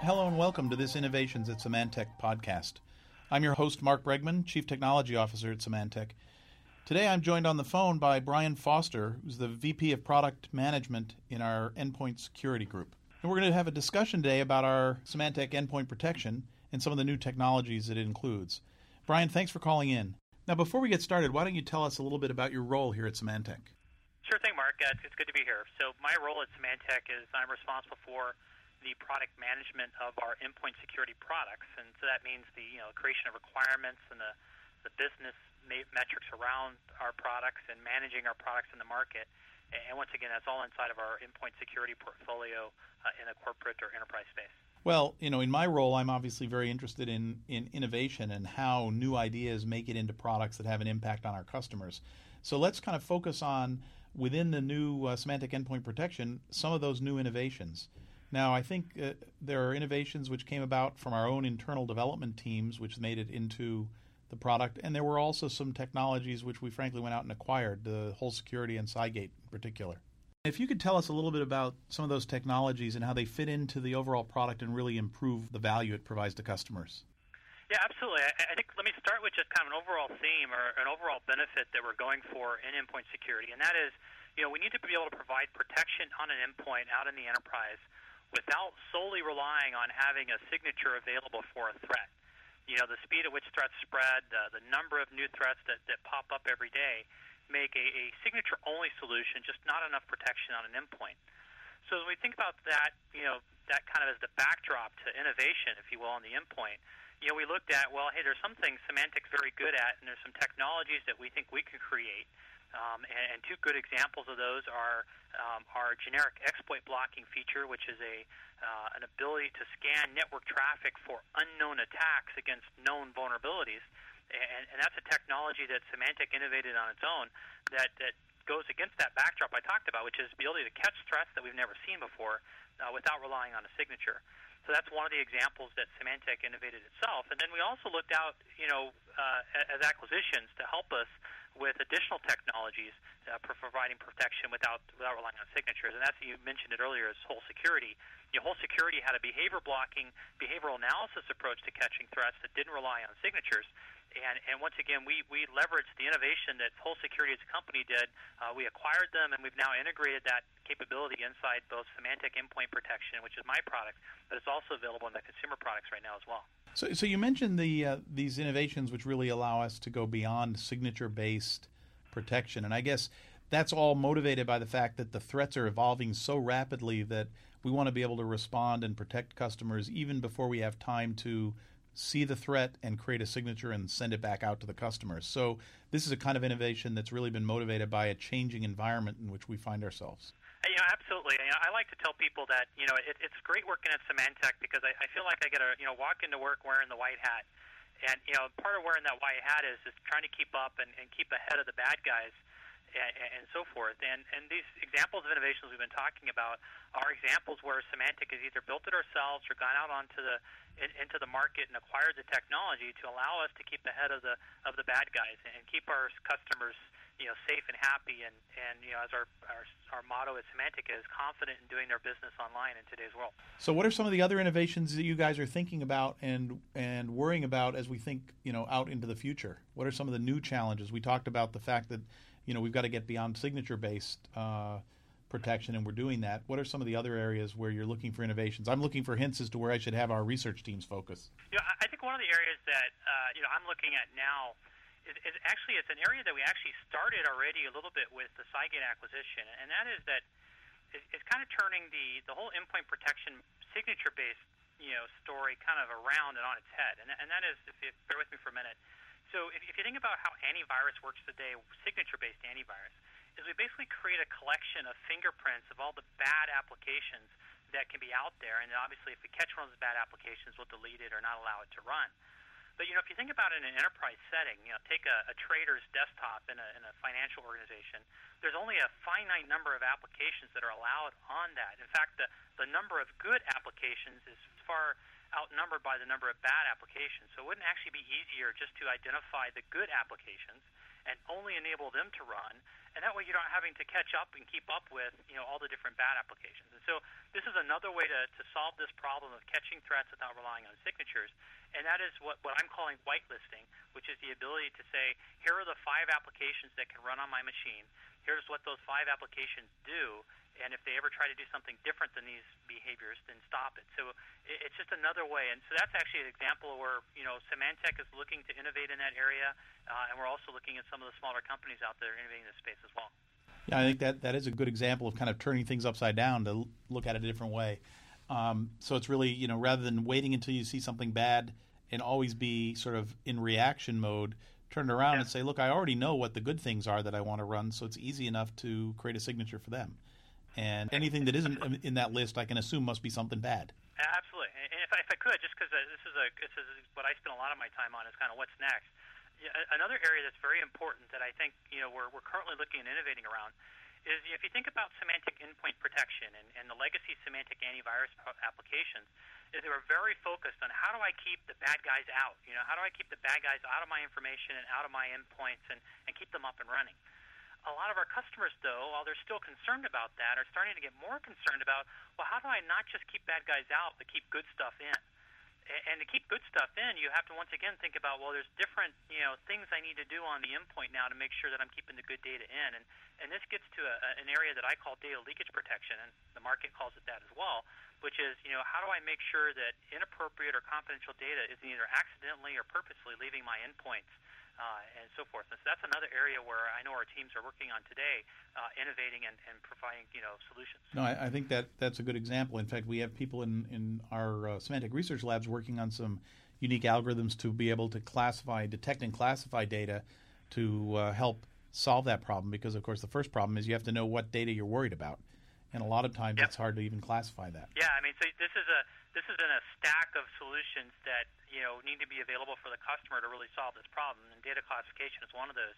Hello and welcome to this Innovations at Symantec podcast. I'm your host, Mark Bregman, Chief Technology Officer at Symantec. Today I'm joined on the phone by Brian Foster, who's the VP of Product Management in our Endpoint Security Group. And we're going to have a discussion today about our Symantec endpoint protection and some of the new technologies that it includes. Brian, thanks for calling in. Now, before we get started, why don't you tell us a little bit about your role here at Symantec? Sure thing, Mark. Uh, it's good to be here. So, my role at Symantec is I'm responsible for the product management of our endpoint security products, and so that means the you know creation of requirements and the the business metrics around our products and managing our products in the market. And once again, that's all inside of our endpoint security portfolio uh, in the corporate or enterprise space. Well, you know, in my role, I'm obviously very interested in, in innovation and how new ideas make it into products that have an impact on our customers. So let's kind of focus on within the new uh, Symantec endpoint protection some of those new innovations. Now, I think uh, there are innovations which came about from our own internal development teams, which made it into the product, and there were also some technologies which we frankly went out and acquired, the WholeSecurity and Sygate in particular. If you could tell us a little bit about some of those technologies and how they fit into the overall product and really improve the value it provides to customers. Yeah, absolutely. I, I think let me start with just kind of an overall theme or an overall benefit that we're going for in endpoint security, and that is, you know, we need to be able to provide protection on an endpoint out in the enterprise without solely relying on having a signature available for a threat. You know, the speed at which threats spread, uh, the number of new threats that, that pop up every day make a, a signature only solution just not enough protection on an endpoint. So as we think about that, you know, that kind of as the backdrop to innovation, if you will, on the endpoint, you know, we looked at, well, hey, there's some things Symantec's very good at, and there's some technologies that we think we can create. Um, and, and two good examples of those are um, our generic exploit blocking feature, which is a uh, an ability to scan network traffic for unknown attacks against known vulnerabilities, and, and that's a technology that Symantec innovated on its own that that goes against that backdrop I talked about, which is the ability to catch threats that we've never seen before uh, without relying on a signature. So that's one of the examples that Symantec innovated itself. And then we also looked out, you know, uh, as acquisitions to help us with additional technologies uh, for providing protection without without relying on signatures. And that's you mentioned it earlier is WholeSecurity. You know, WholeSecurity had a behavior blocking, behavioral analysis approach to catching threats that didn't rely on signatures. And, and once again, we, we leveraged the innovation that WholeSecurity as a company did. Uh, we acquired them, and we've now integrated that capability inside both Symantec Endpoint Protection, which is my product, but it's also available in the consumer products right now as well. So, so you mentioned the uh, these innovations which really allow us to go beyond signature-based protection, and I guess that's all motivated by the fact that the threats are evolving so rapidly that we want to be able to respond and protect customers even before we have time to see the threat and create a signature and send it back out to the customers. So this is a kind of innovation that's really been motivated by a changing environment in which we find ourselves. Uh, you know, absolutely. You know, I like to tell people that you know it, it's great working at Symantec because I, I feel like I get to you know walk into work wearing the white hat, and you know part of wearing that white hat is just trying to keep up and, and keep ahead of the bad guys and, so forth. And and these examples of innovations we've been talking about are examples where Symantec has either built it ourselves or gone out onto the in, into the market and acquired the technology to allow us to keep ahead of the of the bad guys and keep our customers you know safe and happy and and you know as our our, our motto at Symantec is confident in doing their business online in today's world. So what are some of the other innovations that you guys are thinking about and and worrying about as we think you know out into the future? What are some of the new challenges? We talked about the fact that you know we've got to get beyond signature based uh, protection, and we're doing that. What are some of the other areas where you're looking for innovations? I'm looking for hints as to where I should have our research teams focus. You know, I think one of the areas that uh, you know I'm looking at now is, is actually it's an area that we actually started already a little bit with the Sygate acquisition, and that is that it's kind of turning the the whole endpoint protection signature based you know story kind of around and on its head, and and that is if you bear with me for a minute so if, if you think about how antivirus works today, signature-based antivirus, is we basically create a collection of fingerprints of all the bad applications that can be out there, and obviously if we catch one of those bad applications, we'll delete it or not allow it to run. But you know, if you think about it in an enterprise setting, you know, take a, a trader's desktop in a, in a financial organization. There's only a finite number of applications that are allowed on that. In fact, the the number of good applications is far outnumbered by the number of bad applications. So it wouldn't actually be easier just to identify the good applications and only enable them to run, and that way you're not having to catch up and keep up with you know all the different bad applications. And so this is another way to, to solve this problem of catching threats without relying on signatures, and that is what, what I'm calling whitelisting, which is the ability to say, here are the five applications that can run on my machine. Here's what those five applications do, and if they ever try to do something different than these behaviors, then stop it. So it's just another way, and so that's actually an example where you know Symantec is looking to innovate in that area, uh, and we're also looking at some of the smaller companies out there innovating in this space as well. Yeah, I think that that is a good example of kind of turning things upside down to look at it a different way. Um, so it's really you know rather than waiting until you see something bad and always be sort of in reaction mode turn it around yeah. and say, look, I already know what the good things are that I want to run, so it's easy enough to create a signature for them and anything that isn't in that list, I can assume must be something bad. Absolutely, and if I, if I could, just because uh, this is a this is what I spend a lot of my time on is kind of what's next. Another area that's very important that I think you know we're we're currently looking and innovating around is if you think about Symantec endpoint protection and, and the legacy Symantec antivirus applications, is they were very focused on how do I keep the bad guys out? You know, how do I keep the bad guys out of my information and out of my endpoints and, and keep them up and running? A lot of our customers, though, while they're still concerned about that, are starting to get more concerned about, well, how do I not just keep bad guys out, but keep good stuff in? And to keep good stuff in, you have to once again think about, well, there's different, you know, things I need to do on the endpoint now to make sure that I'm keeping the good data in. And and this gets to a, an area that I call data leakage protection, and the market calls it that as well, which is, you know, how do I make sure that inappropriate or confidential data is either accidentally or purposely leaving my endpoints? Uh, and so forth. And so that's another area where I know our teams are working on today, uh, innovating and, and, providing you know solutions. No, I, I, think that that's a good example. In fact, we have people in in our uh, Symantec research labs working on some unique algorithms to be able to classify, detect, and classify data to uh, help solve that problem. Because of course, the first problem is you have to know what data you're worried about, and a lot of times yep. it's hard to even classify that. Yeah, I mean, so this is a this is in a stack of solutions that you know need to be available for the customer to really solve this problem, and data classification is one of those.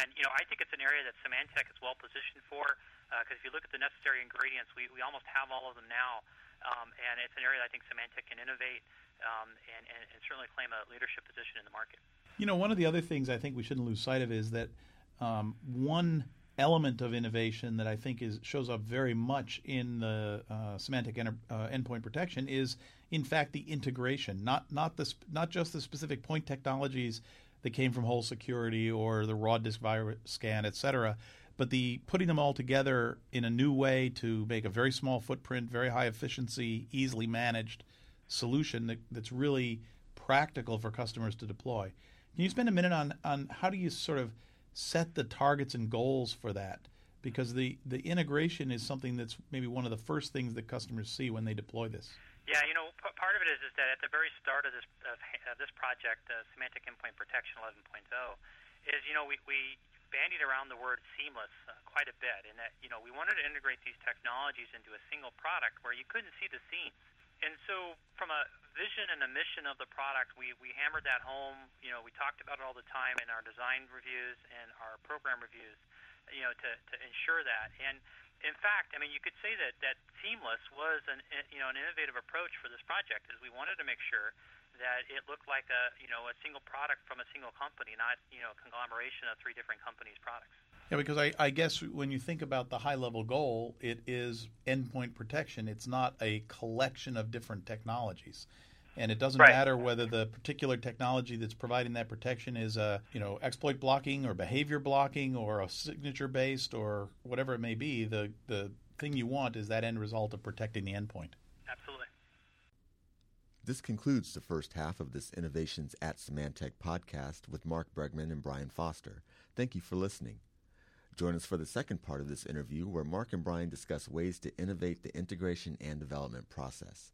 And you know, I think it's an area that Symantec is well positioned for because uh, if you look at the necessary ingredients, we, we almost have all of them now, um, and it's an area that I think Symantec can innovate um, and, and, and certainly claim a leadership position in the market. You know, one of the other things I think we shouldn't lose sight of is that um, one element of innovation that I think is shows up very much in the uh, Symantec enter, uh, endpoint protection is, in fact, the integration, not not the not just the specific point technologies that came from WholeSecurity or the raw disk virus scan, et cetera, but the putting them all together in a new way to make a very small footprint, very high efficiency, easily managed solution that, that's really practical for customers to deploy. Can you spend a minute on on how do you sort of set the targets and goals for that because the, the integration is something that's maybe one of the first things that customers see when they deploy this. Yeah, you know, p- part of it is, is that at the very start of this of, this project, uh, Symantec Endpoint Protection 11.0, is you know we, we bandied around the word seamless uh, quite a bit, and that you know we wanted to integrate these technologies into a single product where you couldn't see the seams. And so, from a vision and a mission of the product, we, we hammered that home. You know, we talked about it all the time in our design reviews and our program reviews, you know, to, to ensure that. And in fact, I mean, you could say that, that seamless was an, eh, you know, an innovative approach for this project, is we wanted to make sure that it looked like a, you know, a single product from a single company, not, you know, a conglomeration of three different companies' products. Yeah, because I, I, guess when you think about the high level goal, it is endpoint protection. It's not a collection of different technologies. And it doesn't right. matter whether the particular technology that's providing that protection is a you know exploit blocking or behavior blocking or a signature based or whatever it may be. The the thing you want is that end result of protecting the endpoint. Absolutely. This concludes the first half of this Innovations at Symantec podcast with Mark Bregman and Brian Foster. Thank you for listening. Join us for the second part of this interview where Mark and Brian discuss ways to innovate the integration and development process.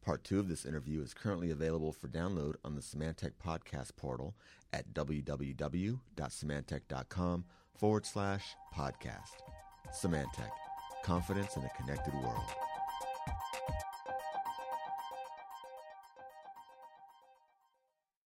Part two of this interview is currently available for download on the Symantec podcast portal at www.symantec.com forward slash podcast. Symantec, confidence in a connected world.